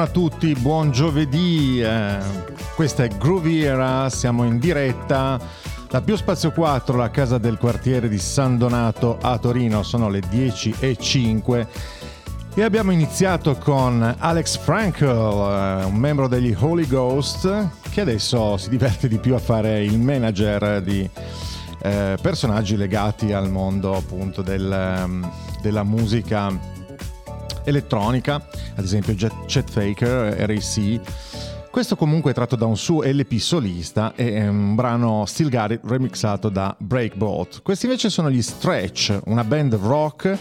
buongiorno a tutti, buon giovedì. Eh, questa è Groovy Era, siamo in diretta da Più Spazio 4, la casa del quartiere di San Donato a Torino. Sono le 10 e 5 e abbiamo iniziato con Alex Frankel, eh, un membro degli Holy Ghost, che adesso si diverte di più a fare il manager di eh, personaggi legati al mondo appunto del, um, della musica elettronica, ad esempio Chet Faker, RAC. Questo comunque è tratto da un suo LP solista e è un brano Still Got It remixato da Breakboat. Questi invece sono gli Stretch, una band rock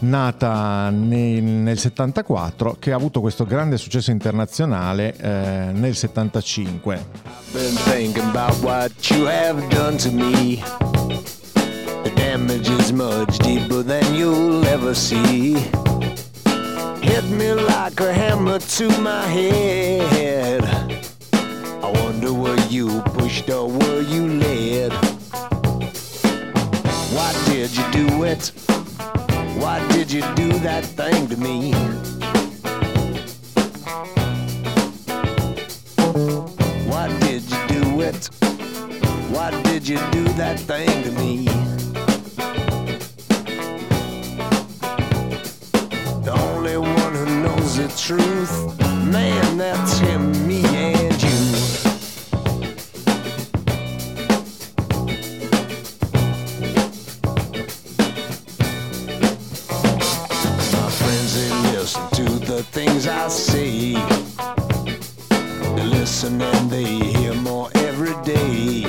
nata nel, nel 74 che ha avuto questo grande successo internazionale eh, nel 75. I've been thinking about what you have done to me. The damage is much deeper than you'll ever see. Hit me like a hammer to my head. I wonder were you pushed or were you led? Why did you do it? Why did you do that thing to me? Why did you do it? Why did you do that thing to me? Truth. Man, that's him, me, and you. My friends, they listen to the things I say. They listen and they hear more every day.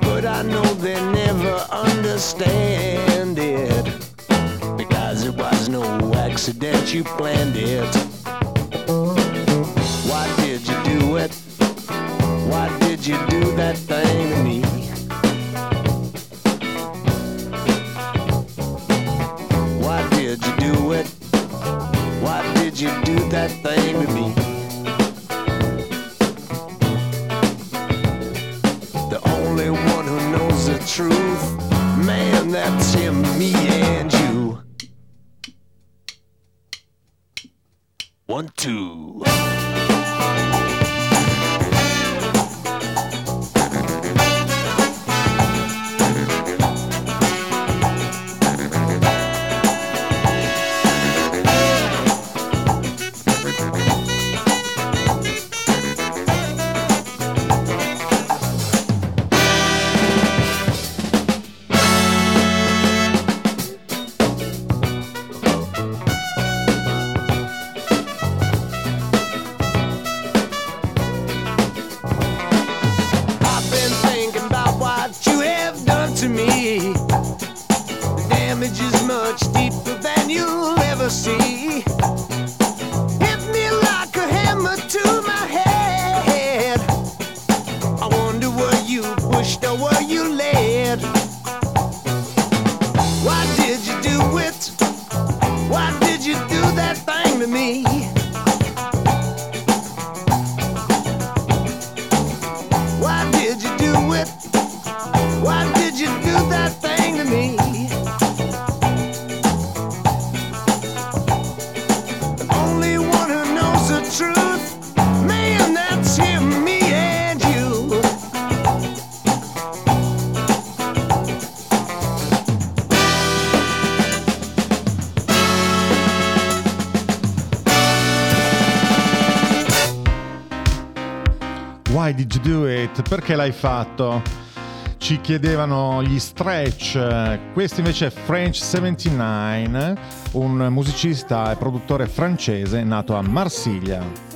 But I know they never understand accident, you planned it. Why did you do it? Why did you do that thing to me? Why did you do it? Why did you do that thing to me? Why did you do it? Perché l'hai fatto? Ci chiedevano gli stretch. Questo invece è French 79, un musicista e produttore francese nato a Marsiglia.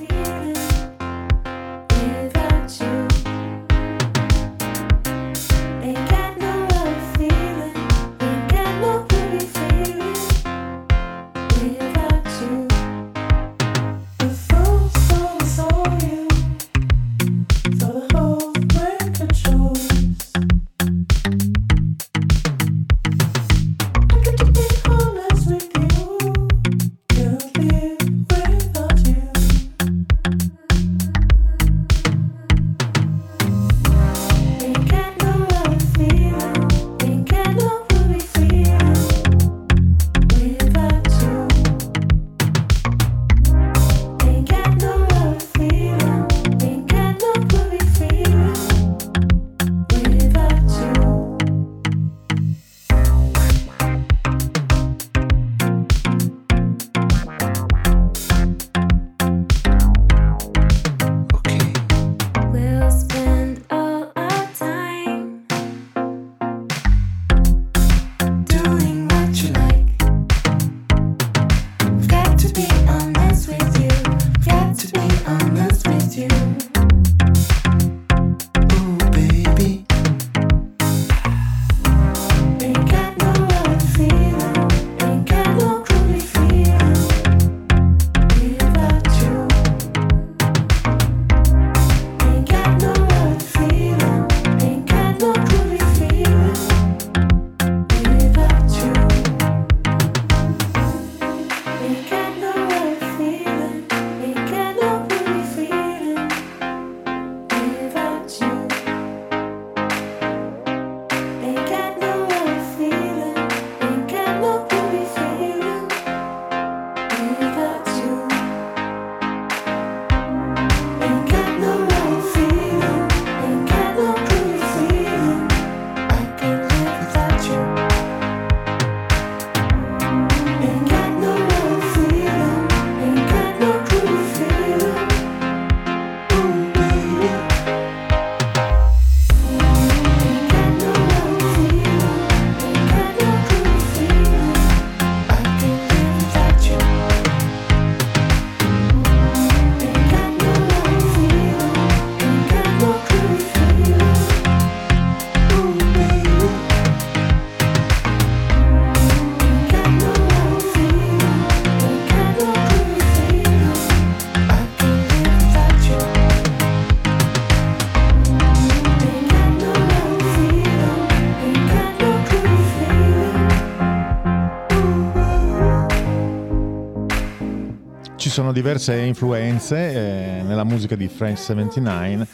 Diverse influenze eh, nella musica di French 79.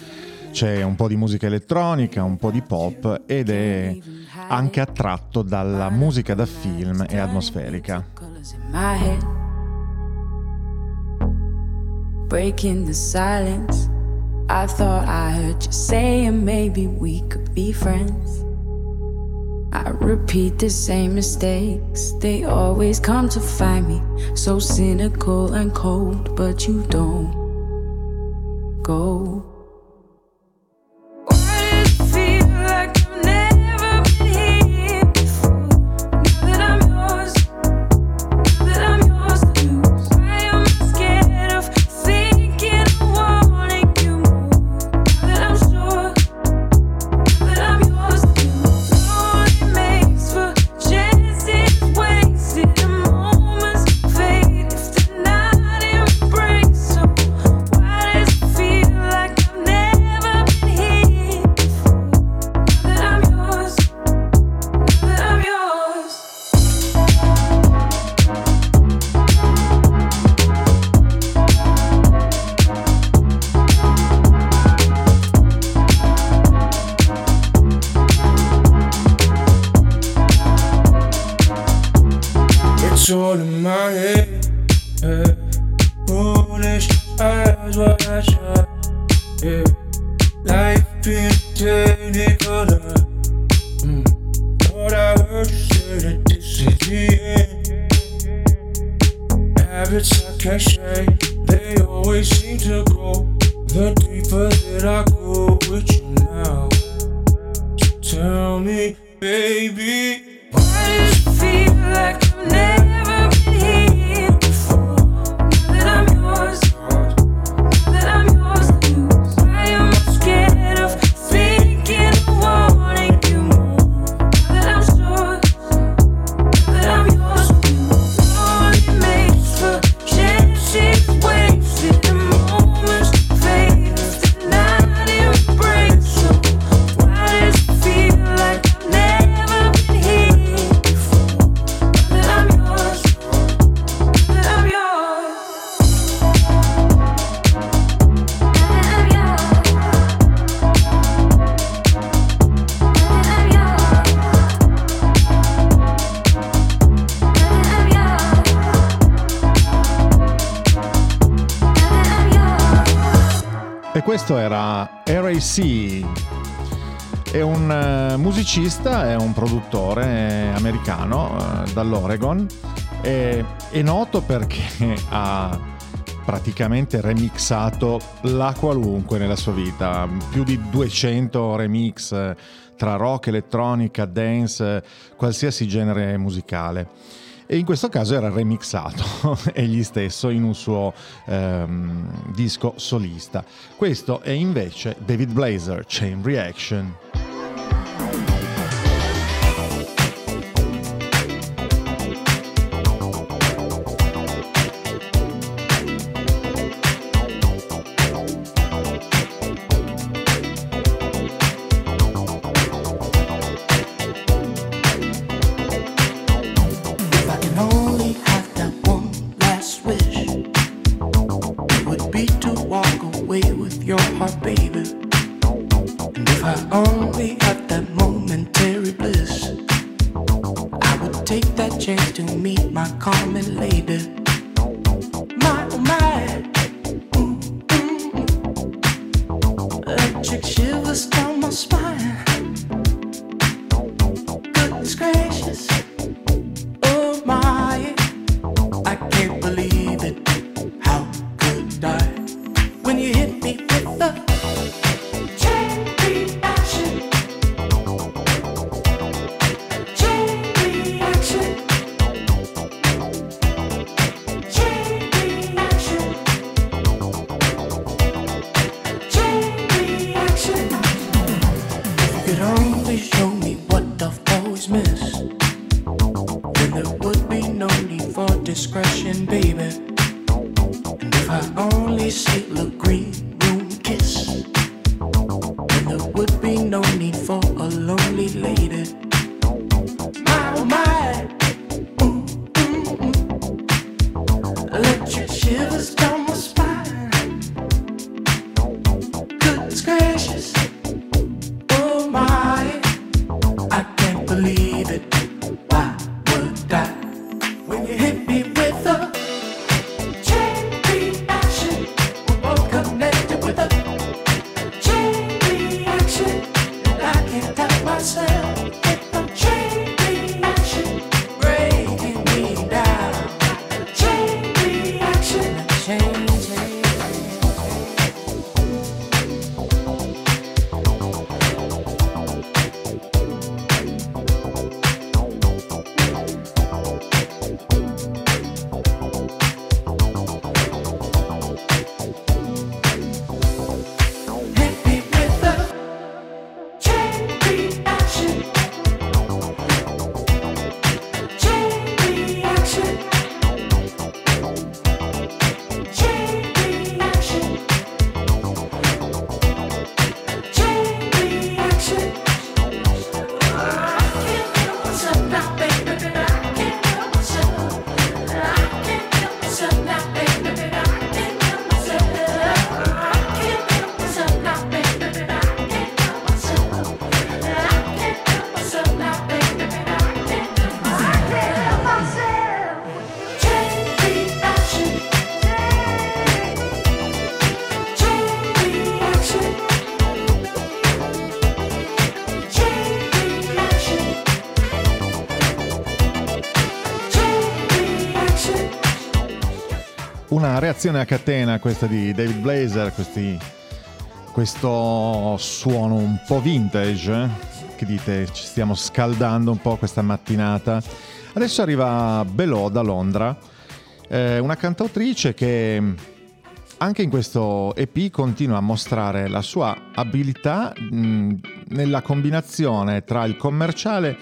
C'è un po' di musica elettronica, un po' di pop ed è anche attratto dalla musica da film e atmosferica. Breaking the silence, I thought I heard you saying maybe we could be friends. I repeat the same mistakes, they always come to find me so cynical and cold, but you don't go. Questo era RAC. È un uh, musicista, è un produttore americano uh, dall'Oregon. È, è noto perché ha praticamente remixato la qualunque nella sua vita, più di 200 remix eh, tra rock, elettronica, dance, qualsiasi genere musicale e in questo caso era remixato egli stesso in un suo ehm, disco solista. Questo è invece David Blazer, Chain Reaction. reazione a catena questa di David Blazer, questi, questo suono un po' vintage, eh, che dite ci stiamo scaldando un po' questa mattinata. Adesso arriva Belò da Londra, eh, una cantautrice che anche in questo EP continua a mostrare la sua abilità mh, nella combinazione tra il commerciale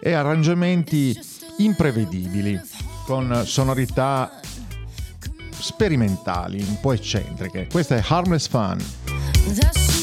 e arrangiamenti imprevedibili, con sonorità sperimentali, un po' eccentriche. Questa è Harmless Fun.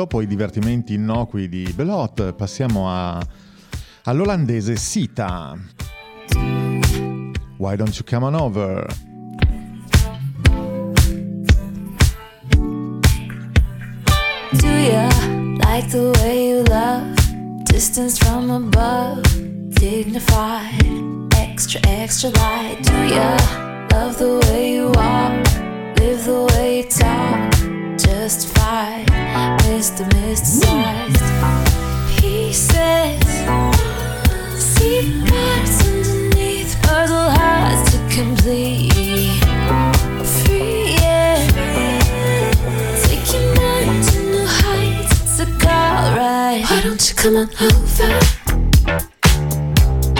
dopo i divertimenti innocui di Belot, passiamo a, all'olandese Sita. Why don't you come on over? is domesticized pieces. Underneath puzzle to complete. Free, yeah. Take to new heights. It's a car ride. Why don't you come on over?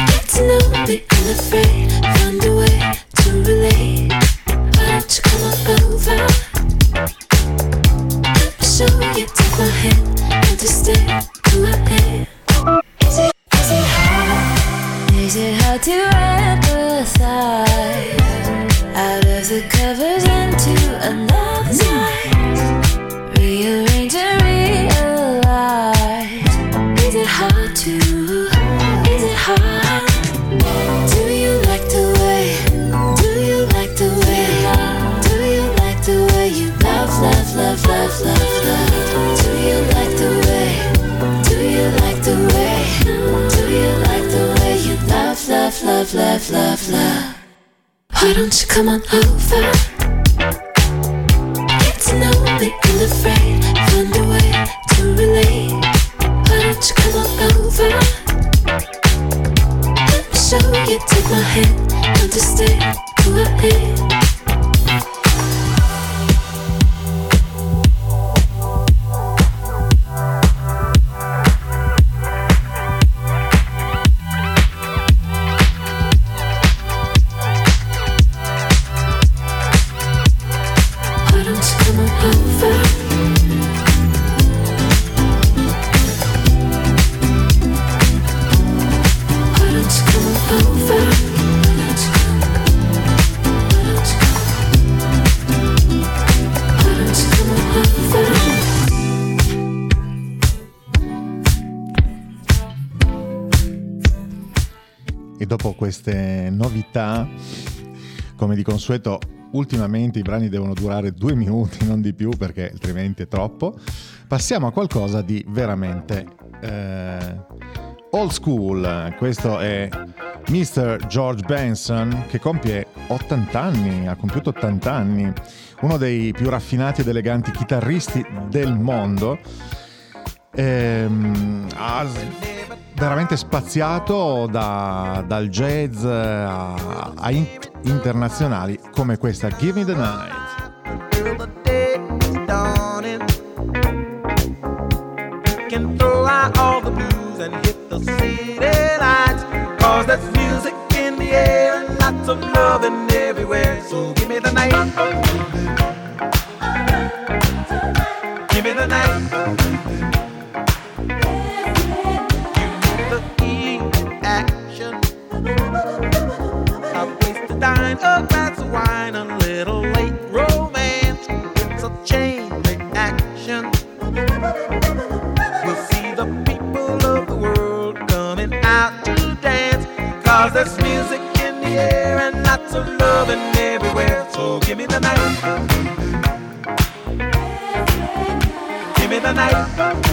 Get to know me unafraid. Find Come on over. Dopo queste novità, come di consueto, ultimamente i brani devono durare due minuti, non di più, perché altrimenti è troppo. Passiamo a qualcosa di veramente eh, old school. Questo è Mr. George Benson che compie 80 anni, ha compiuto 80 anni, uno dei più raffinati ed eleganti chitarristi del mondo. Ehm, ha veramente spaziato da- dal jazz a, a in- internazionali come questa Give Me the Night. the blues and hit the city lights. Cause there's music in the air and lots of loving everywhere. So give me the night. A glass of wine, a little late romance. It's a chain reaction. We'll see the people of the world coming out to dance. Cause there's music in the air and lots of everywhere. So give me the night. Give me the night.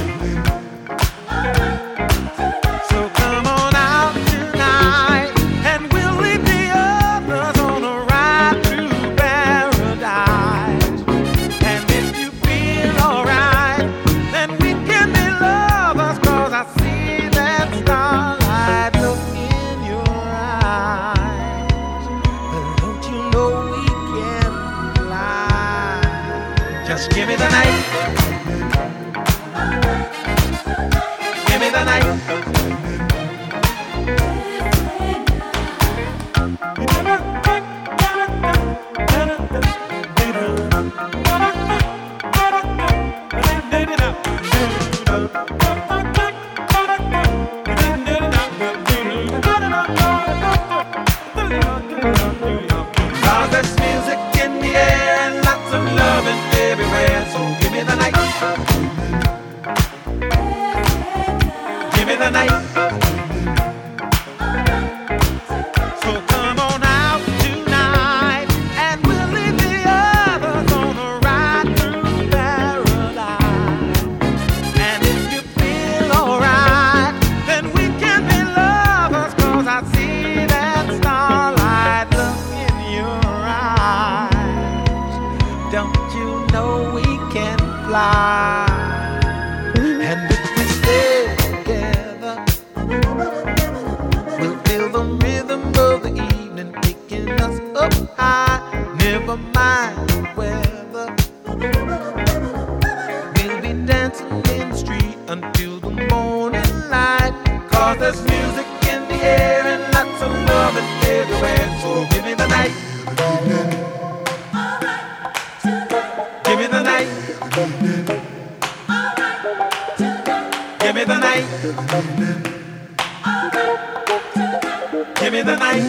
Give me the night.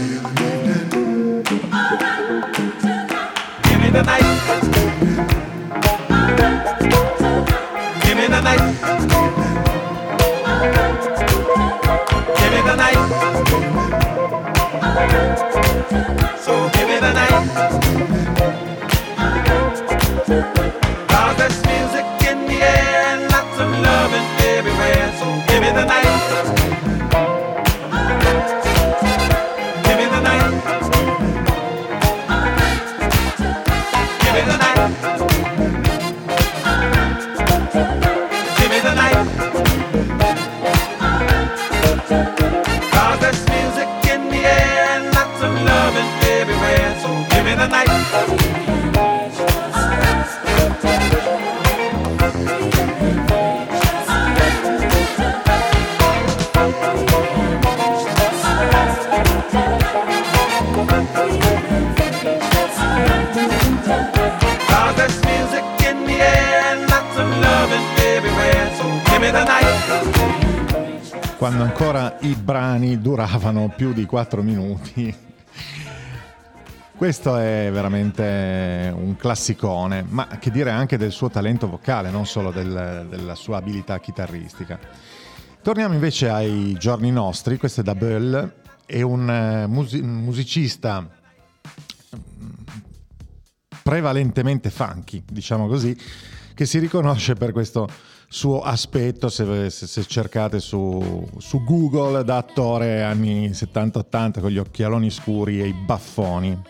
Give me the night. Give me the night. Give me the night. So duravano più di 4 minuti. Questo è veramente un classicone, ma che dire anche del suo talento vocale, non solo del, della sua abilità chitarristica. Torniamo invece ai giorni nostri, questo è da Bell, è un eh, musicista prevalentemente funky, diciamo così, che si riconosce per questo suo aspetto se, se, se cercate su, su, Google da attore anni 70-80 con gli occhialoni scuri e i baffoni.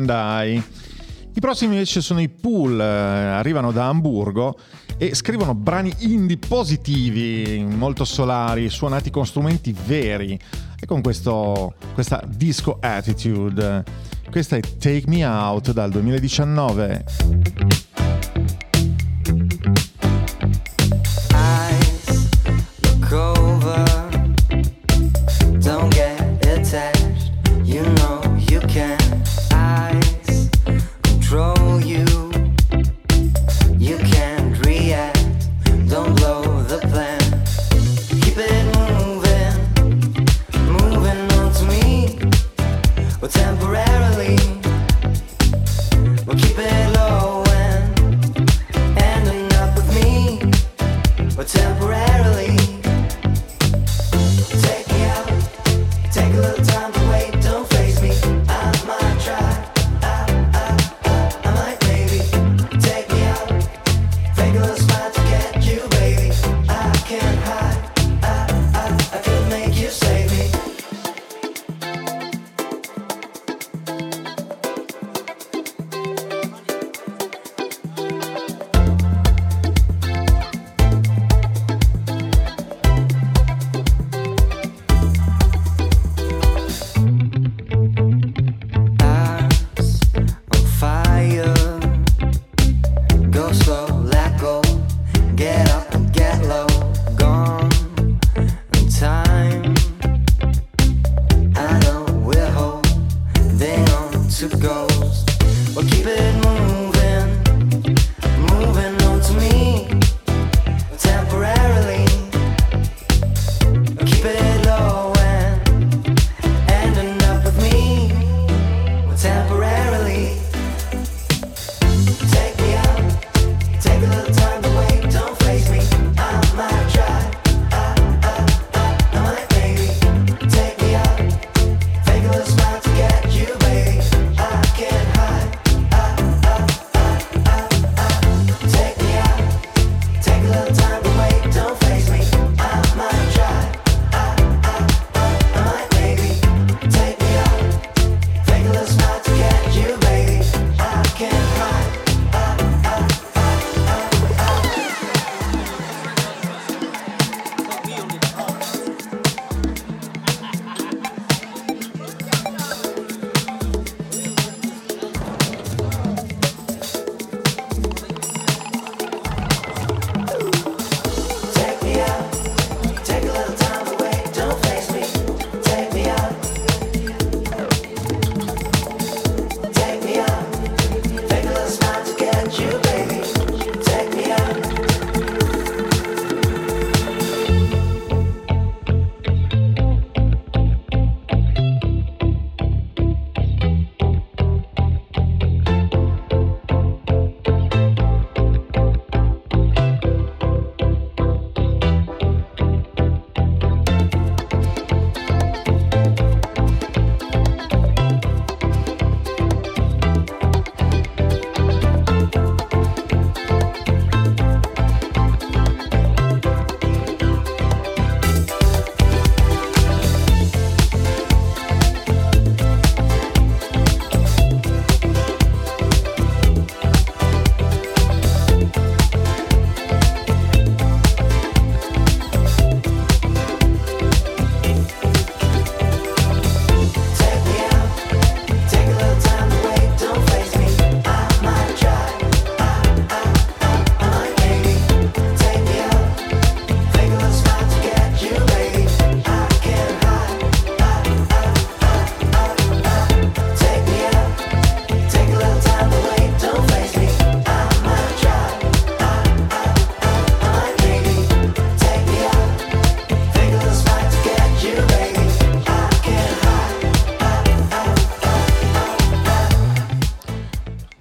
andai. I prossimi invece sono i Pool, eh, arrivano da Hamburgo e scrivono brani indie positivi, molto solari, suonati con strumenti veri e con questo, questa disco attitude. Questa è Take Me Out dal 2019.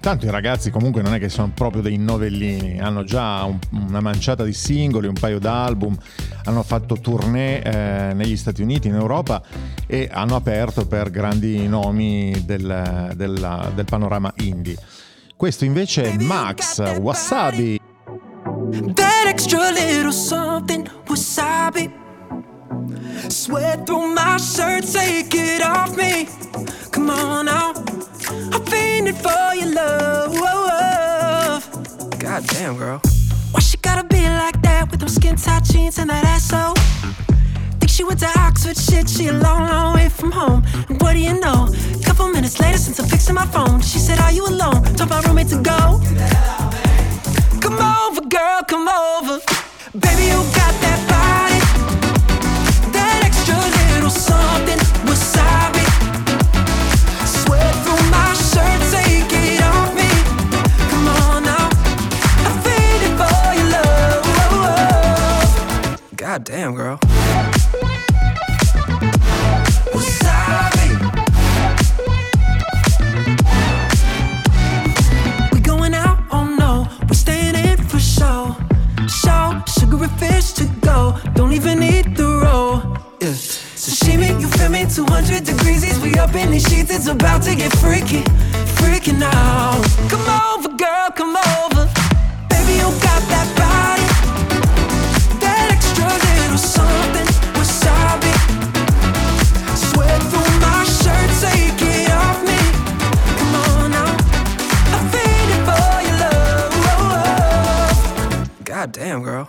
Tanto i ragazzi comunque non è che sono proprio dei novellini, hanno già un- una manciata di singoli, un paio d'album, hanno fatto tournée eh, negli Stati Uniti, in Europa e hanno aperto per grandi nomi del, della- del panorama indie. Questo invece è Max Wasabi. That extra little something wasabi. Sweat through my shirt, take it off me. Come on now. I'm feeling for your love. God damn, girl. Why she gotta be like that with them skin tight jeans and that asshole? Think she went to Oxford, shit, she a long, long way from home. And what do you know? Couple minutes later, since I'm fixing my phone, she said, Are you alone? Told my roommate to go. Come over, girl, come over. Baby, you got that body. That extra little something wasabi. Sweat damn, girl. Wasabi. We going out? Oh no, we're staying in for show. Show, sugary fish to go. Don't even need the roll. Yeah. Sashimi, you feel me? 200 degrees, we up in these sheets. It's about to get freaky, freaky now. Come over, girl, come over. Baby, you got that body. That extra little something, wasabi. Sweat through my shirt, take it off me. Come on now. I'm feeling for your love. Oh, oh. God damn, girl.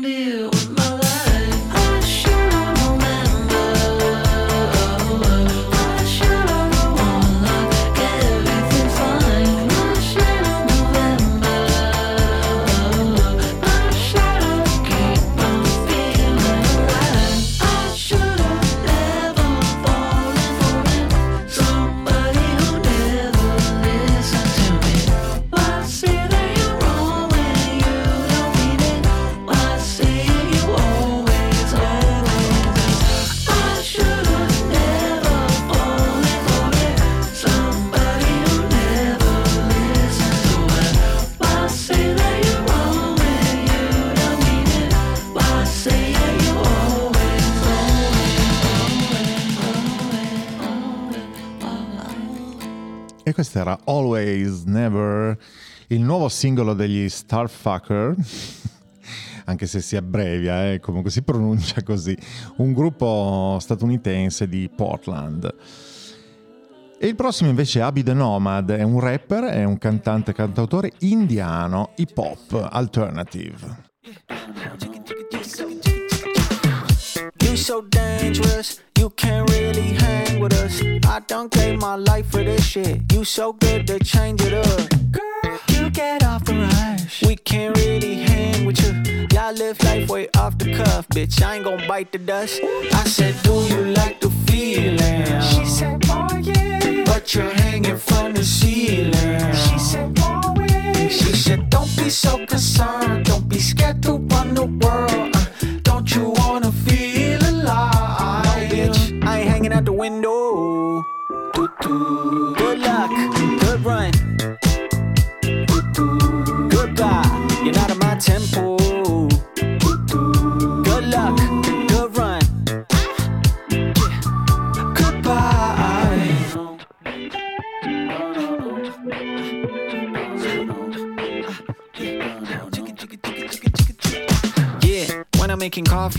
do. Il nuovo singolo degli Starfucker, anche se si abbrevia, eh, comunque si pronuncia così, un gruppo statunitense di Portland. E il prossimo invece è Abi the Nomad, è un rapper, è un cantante cantautore indiano, hip hop alternative. You so dangerous, you can't really hang with us. I don't gave my life for this shit. You so good to change it up. Girl, you get off the rush. We can't really hang with you. Y'all live life way off the cuff, bitch. I ain't gonna bite the dust. I said, Do you like the feeling? She said, Oh yeah. But you're hanging from the ceiling. She said, Always. She said, Don't be so concerned. Don't be scared to run the world. Uh, don't you wanna feel hanging out the window. Doo-doo. Good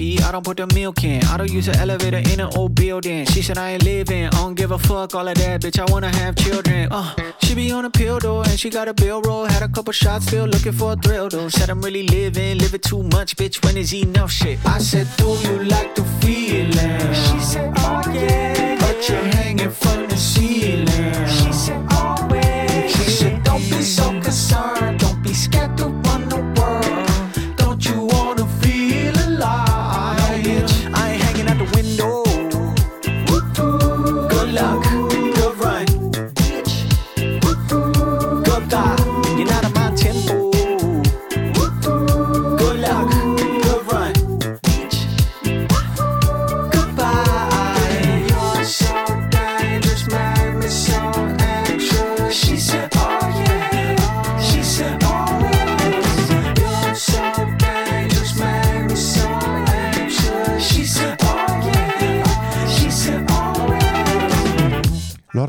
I don't put the milk in. I don't use an elevator in an old building. She said I ain't living, I don't give a fuck all of that, bitch. I wanna have children. Uh, she be on a pill though, and she got a bill roll. Had a couple shots, still looking for a thrill though. Said I'm really living, living too much, bitch. When is enough shit? I said, Do you like the feeling? She said, Oh yeah. But you're hanging from the ceiling.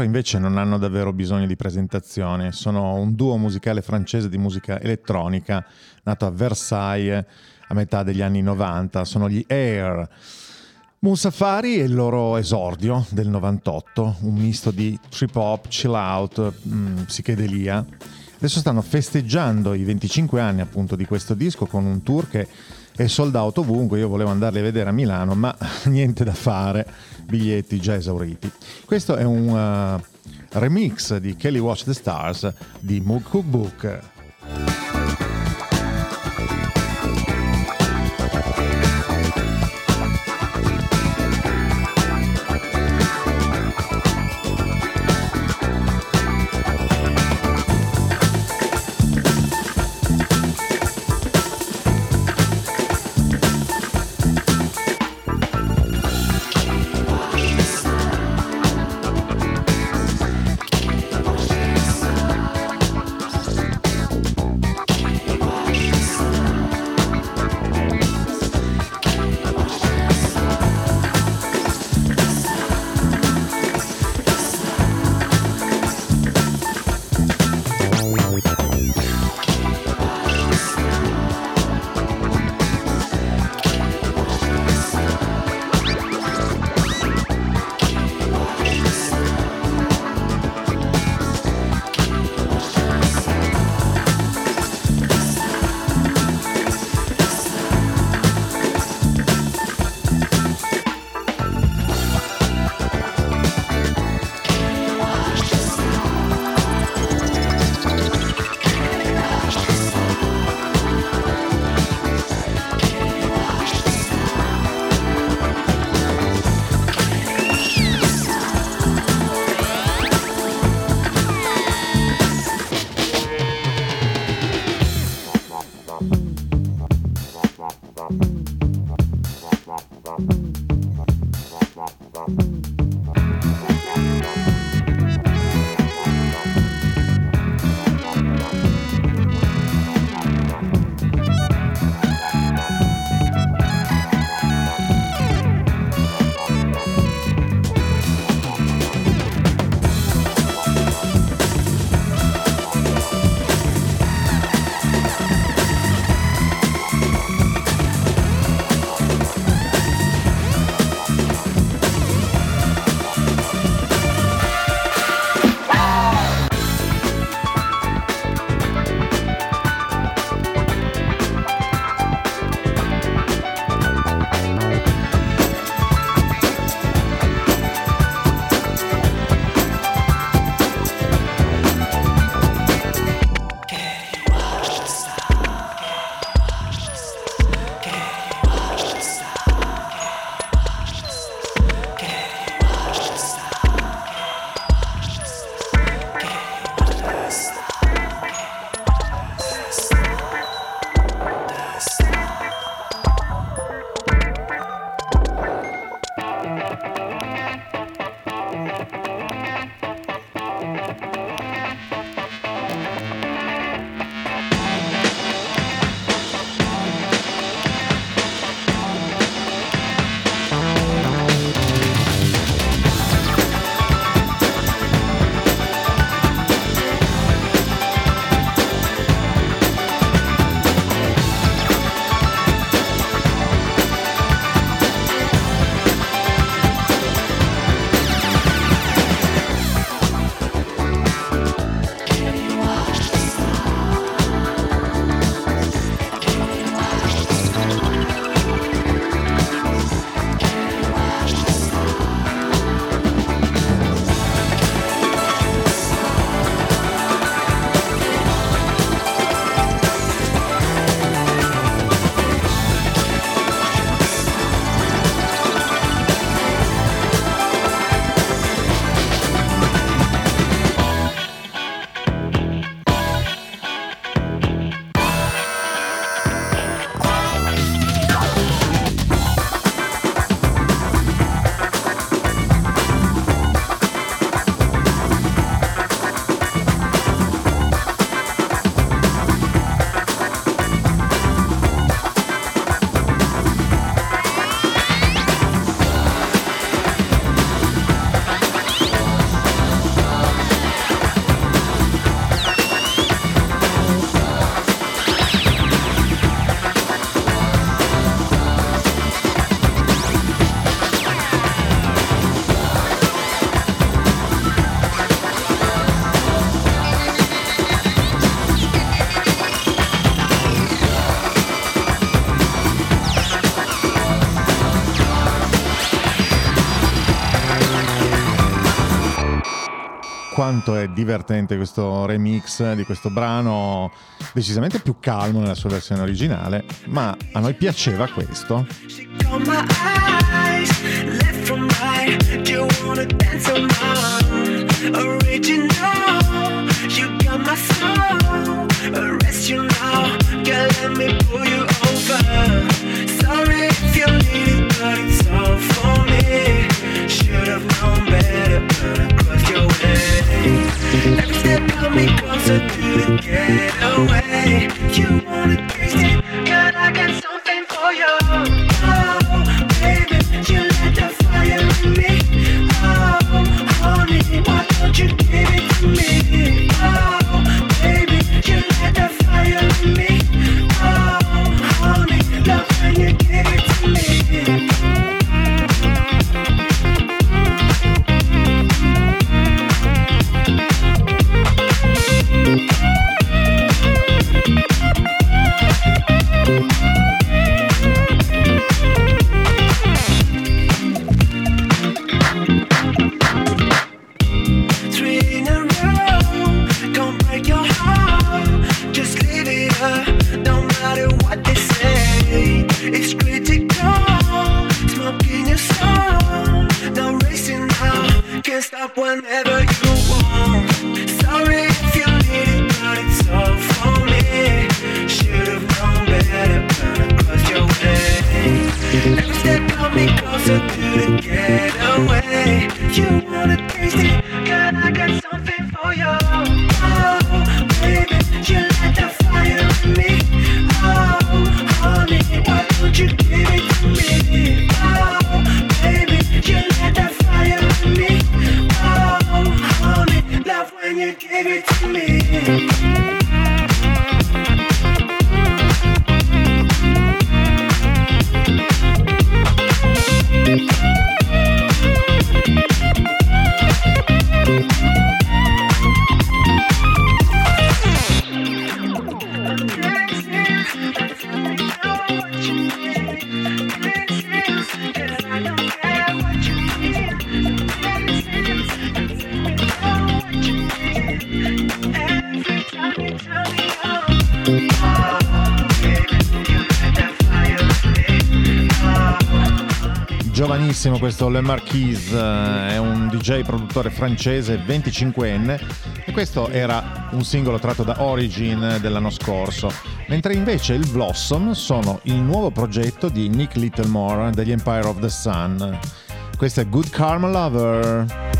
Loro invece non hanno davvero bisogno di presentazione, sono un duo musicale francese di musica elettronica nato a Versailles a metà degli anni 90, sono gli Air. Moon Safari è il loro esordio del 98, un misto di trip hop, chill out, mm, psichedelia. Adesso stanno festeggiando i 25 anni appunto di questo disco con un tour che è sold out ovunque, io volevo andarli a vedere a Milano, ma niente da fare, biglietti già esauriti. Questo è un uh, remix di Kelly Watch the Stars di Moog Cookbook. Bye. quanto è divertente questo remix di questo brano, decisamente più calmo nella sua versione originale, ma a noi piaceva questo. Girl, let me pull you over. bellissimo questo Le Marquise, eh, è un DJ produttore francese 25enne e questo era un singolo tratto da Origin dell'anno scorso, mentre invece il Blossom sono il nuovo progetto di Nick Littlemore degli Empire of the Sun. Questo è Good Karma Lover.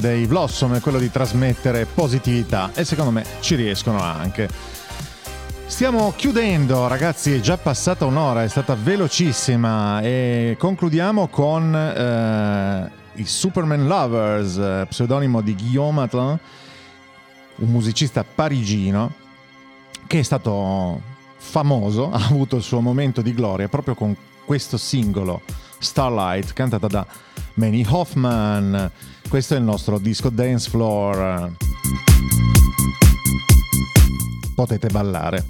dei Blossom è quello di trasmettere positività e secondo me ci riescono anche. Stiamo chiudendo, ragazzi, è già passata un'ora, è stata velocissima e concludiamo con eh, i Superman Lovers, eh, pseudonimo di Guillaume Atlan, un musicista parigino che è stato famoso, ha avuto il suo momento di gloria proprio con questo singolo Starlight cantata da Manny Hoffman. Questo è il nostro disco dance floor. Potete ballare.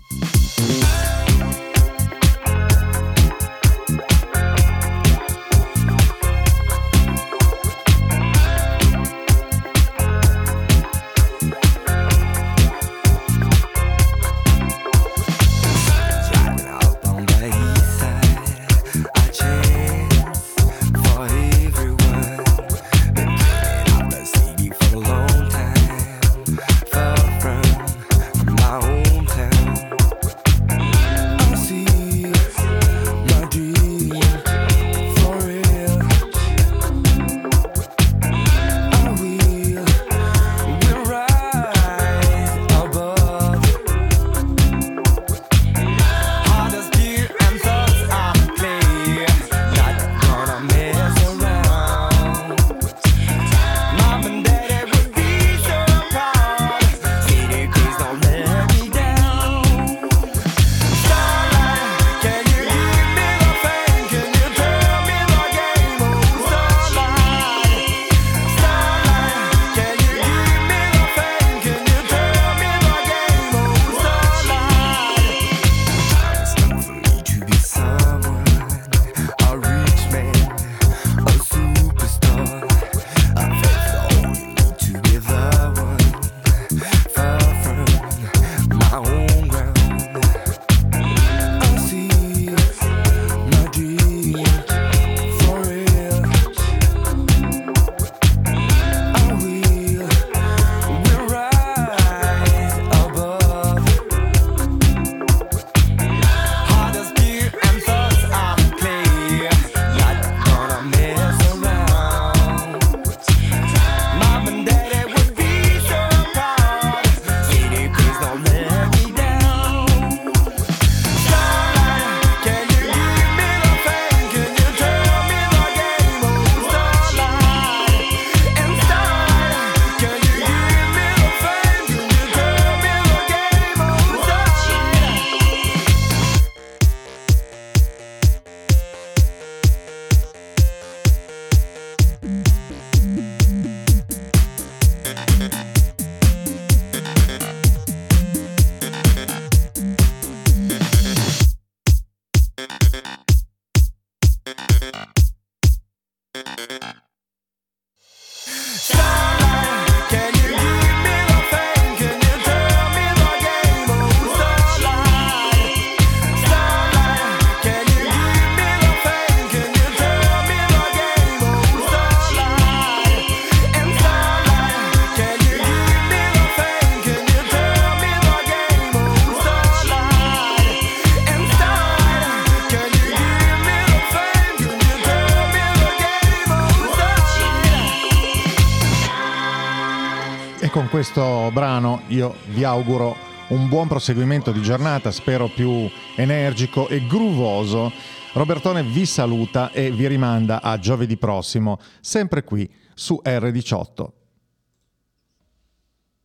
questo brano io vi auguro un buon proseguimento di giornata, spero più energico e gruvoso. Robertone vi saluta e vi rimanda a giovedì prossimo, sempre qui su R18.